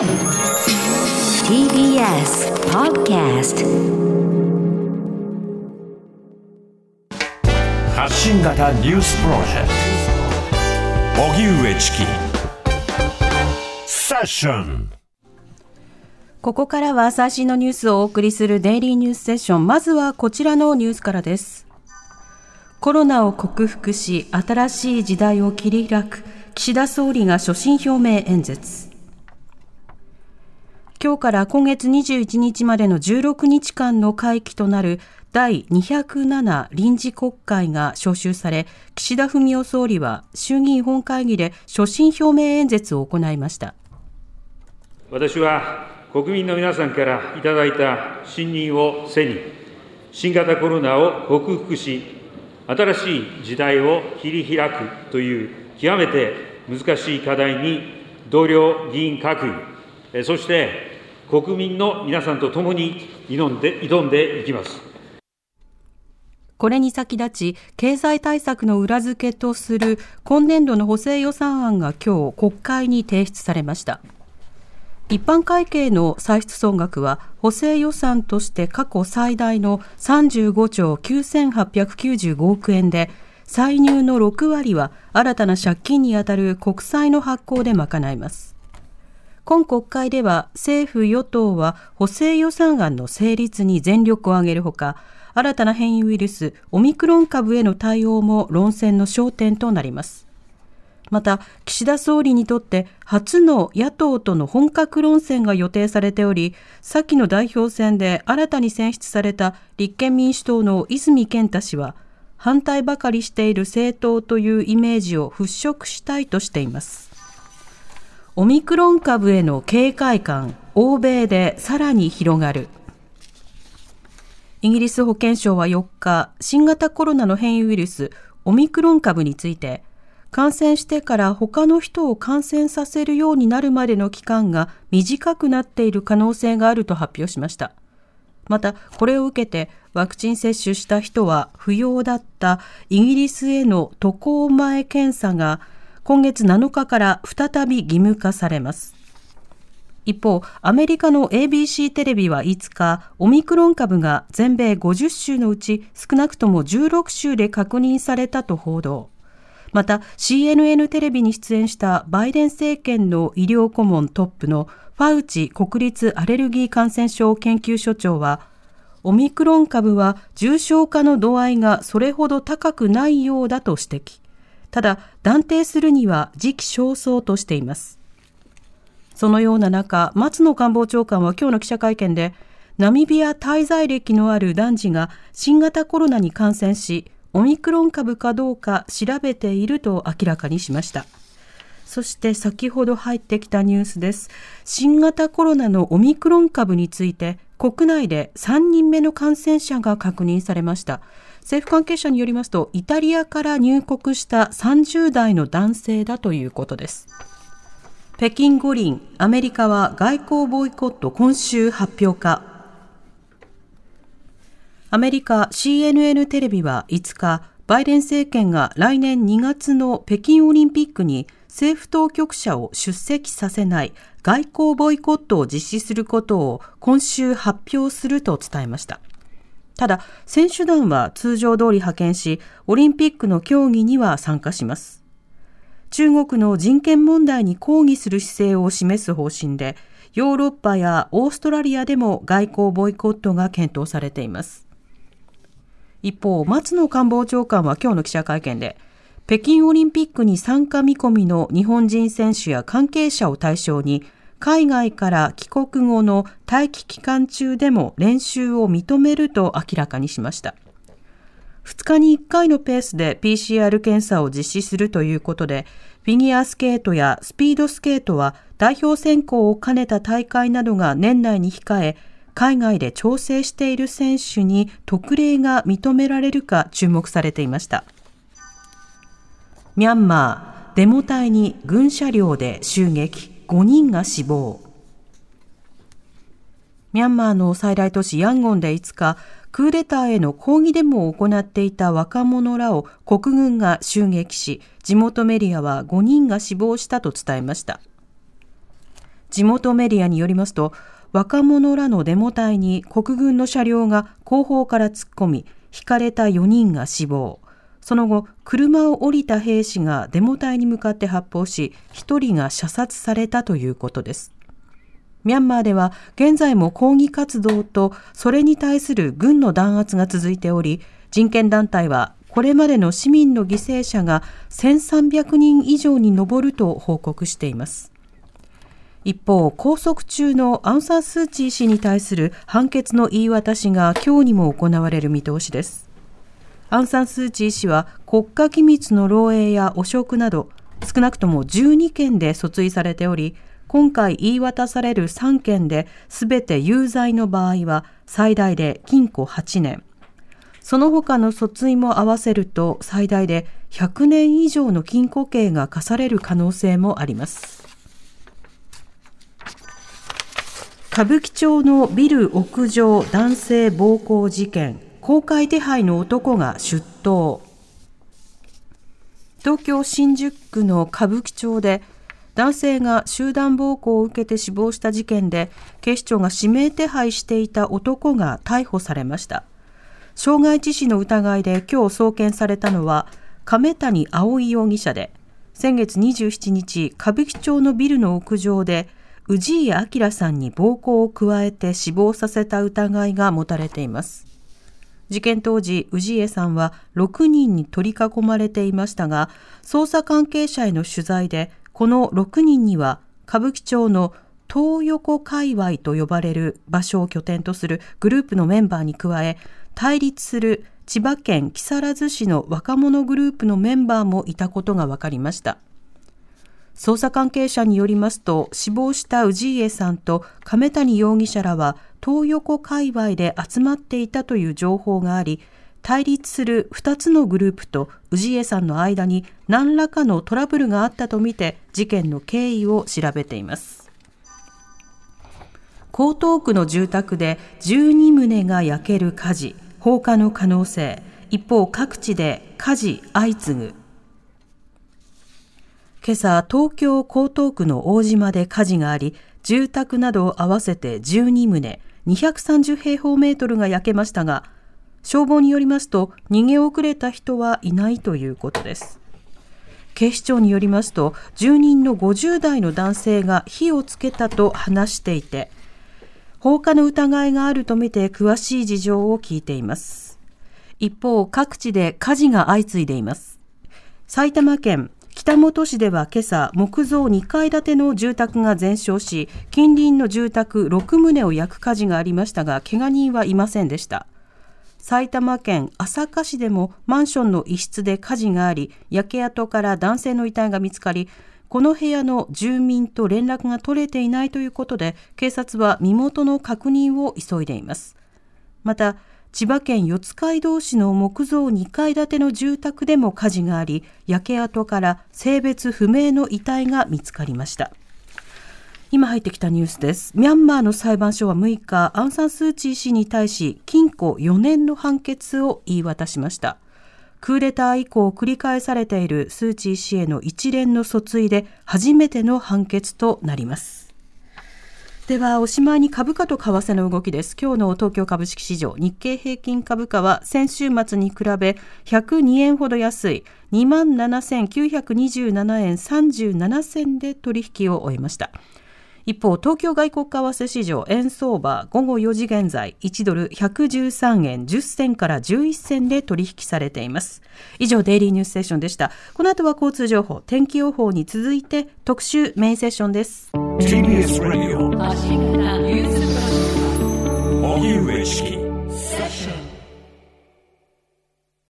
TBS Podcast 発信型ニュースプロジェクト荻上チキセッションここからは最新のニュースをお送りするデイリーニュースセッション。まずはこちらのニュースからです。コロナを克服し、新しい時代を切り開く、岸田総理が所信表明演説。今日から今月21日までの16日間の会期となる第207臨時国会が召集され、岸田文雄総理は衆議院本会議で所信表明演説を行いました。私は国民の皆さんからいただいた信任を背に、新型コロナを克服し、新しい時代を切り開くという極めて難しい課題に同僚議員各位、そして国民の皆さんと共に挑んで挑んでいきます。これに先立ち、経済対策の裏付けとする今年度の補正予算案が今日国会に提出されました。一般会計の歳出総額は補正予算として過去最大の35兆9895億円で歳入の6割は新たな借金にあたる国債の発行で賄います今国会では政府与党は補正予算案の成立に全力を挙げるほか新たな変異ウイルスオミクロン株への対応も論戦の焦点となります。また岸田総理にとって初の野党との本格論戦が予定されており先の代表選で新たに選出された立憲民主党の泉健太氏は反対ばかりしている政党というイメージを払拭したいとしています。オミクロン株への警戒感欧米でさらに広がるイギリス保健省は4日新型コロナの変異ウイルスオミクロン株について感染してから他の人を感染させるようになるまでの期間が短くなっている可能性があると発表しました。また、これを受けてワクチン接種した人は不要だったイギリスへの渡航前検査が今月7日から再び義務化されます。一方、アメリカの ABC テレビは5日、オミクロン株が全米50州のうち少なくとも16州で確認されたと報道。また CNN テレビに出演したバイデン政権の医療顧問トップのファウチ国立アレルギー感染症研究所長はオミクロン株は重症化の度合いがそれほど高くないようだと指摘。ただ断定するには時期尚早としています。そのような中、松野官房長官は今日の記者会見で、ナミビア滞在歴のある男児が新型コロナに感染し、オミクロン株かどうか調べていると明らかにしました。そして先ほど入ってきたニュースです。新型コロナのオミクロン株について国内で3人目の感染者が確認されました。政府関係者によりますと、イタリアから入国した30代の男性だということです。北京五輪、アメリカは外交ボイコット今週発表か。アメリカ CNN テレビは5日、バイデン政権が来年2月の北京オリンピックに政府当局者を出席させない外交ボイコットを実施することを今週発表すると伝えました。ただ、選手団は通常通り派遣し、オリンピックの競技には参加します。中国の人権問題に抗議する姿勢を示す方針で、ヨーロッパやオーストラリアでも外交ボイコットが検討されています。一方、松野官房長官は今日の記者会見で、北京オリンピックに参加見込みの日本人選手や関係者を対象に、海外から帰国後の待機期間中でも練習を認めると明らかにしました。2日に1回のペースで PCR 検査を実施するということで、フィギュアスケートやスピードスケートは代表選考を兼ねた大会などが年内に控え、海外で調整している選手に特例が認められるか注目されていました。ミャンマー、デモ隊に軍車両で襲撃、5人が死亡。ミャンマーの最大都市ヤンゴンで5日、クーデターへの抗議デモを行っていた若者らを国軍が襲撃し、地元メディアは5人が死亡したと伝えました。地元メディアによりますと、若者らのデモ隊に国軍の車両が後方から突っ込み、引かれた4人が死亡。その後、車を降りた兵士がデモ隊に向かって発砲し、1人が射殺されたということです。ミャンマーでは現在も抗議活動とそれに対する軍の弾圧が続いており、人権団体はこれまでの市民の犠牲者が1300人以上に上ると報告しています。一方、拘束中のアウン・サン・スー・チー氏に対する判決の言い渡しが今日にも行われる見通しです。アン・サン・スー・チー氏は国家機密の漏洩や汚職など少なくとも12件で訴追されており、今回言い渡される3件で全て有罪の場合は最大で禁錮8年、その他の訴追も合わせると最大で100年以上の禁錮刑が課される可能性もあります。歌舞伎町のビル屋上男性暴行事件、公開手配の男が出頭。東京新宿区の歌舞伎町で男性が集団暴行を受けて死亡した事件で警視庁が指名手配していた男が逮捕されました傷害致死の疑いで今日送検されたのは亀谷葵容疑者で先月27日歌舞伎町のビルの屋上で氏家明さんに暴行を加えて死亡させた疑いが持たれています事件当時、氏家さんは6人に取り囲まれていましたが、捜査関係者への取材で、この6人には歌舞伎町の東横界隈と呼ばれる場所を拠点とするグループのメンバーに加え、対立する千葉県木更津市の若者グループのメンバーもいたことが分かりました。捜査関係者によりますと、死亡した氏家さんと亀谷容疑者らは東横界隈で集まっていたという情報があり、対立する2つのグループと氏家さんの間に何らかのトラブルがあったとみて事件の経緯を調べています。江東区の住宅で12棟が焼ける火事、放火の可能性。一方、各地で火事相次ぐ。今朝、東京江東区の大島で火事があり、住宅など合わせて12棟、230平方メートルが焼けましたが、消防によりますと逃げ遅れた人はいないということです。警視庁によりますと住人の50代の男性が火をつけたと話していて放火の疑いがあるとみて詳しい事情を聞いています一方各地で火事が相次いでいます埼玉県北本市では今朝木造2階建ての住宅が全焼し近隣の住宅6棟を焼く火事がありましたが怪我人はいませんでした。埼玉県朝霞市でもマンションの一室で火事があり焼け跡から男性の遺体が見つかりこの部屋の住民と連絡が取れていないということで警察は身元の確認を急いでいます。また千葉県四街道市の木造2階建ての住宅でも火事があり、焼け跡から性別不明の遺体が見つかりました。今入ってきたニュースです。ミャンマーの裁判所は6日、アンサンスーチー氏に対し、禁錮4年の判決を言い渡しました。クーデター以降繰り返されているスー・チー氏への一連の訴追で初めての判決となります。ではおしまいに株価と為替の動きです。今日の東京株式市場日経平均株価は先週末に比べ102円ほど安い2万7927円37銭で取引を終えました。一方、東京外国為替市場円相場午後4時現在1ドル113円10銭から11銭で取引されています。以上、デイリーニュースセッションでした。この後は交通情報、天気予報に続いて特集メインセッションです。TBS Radio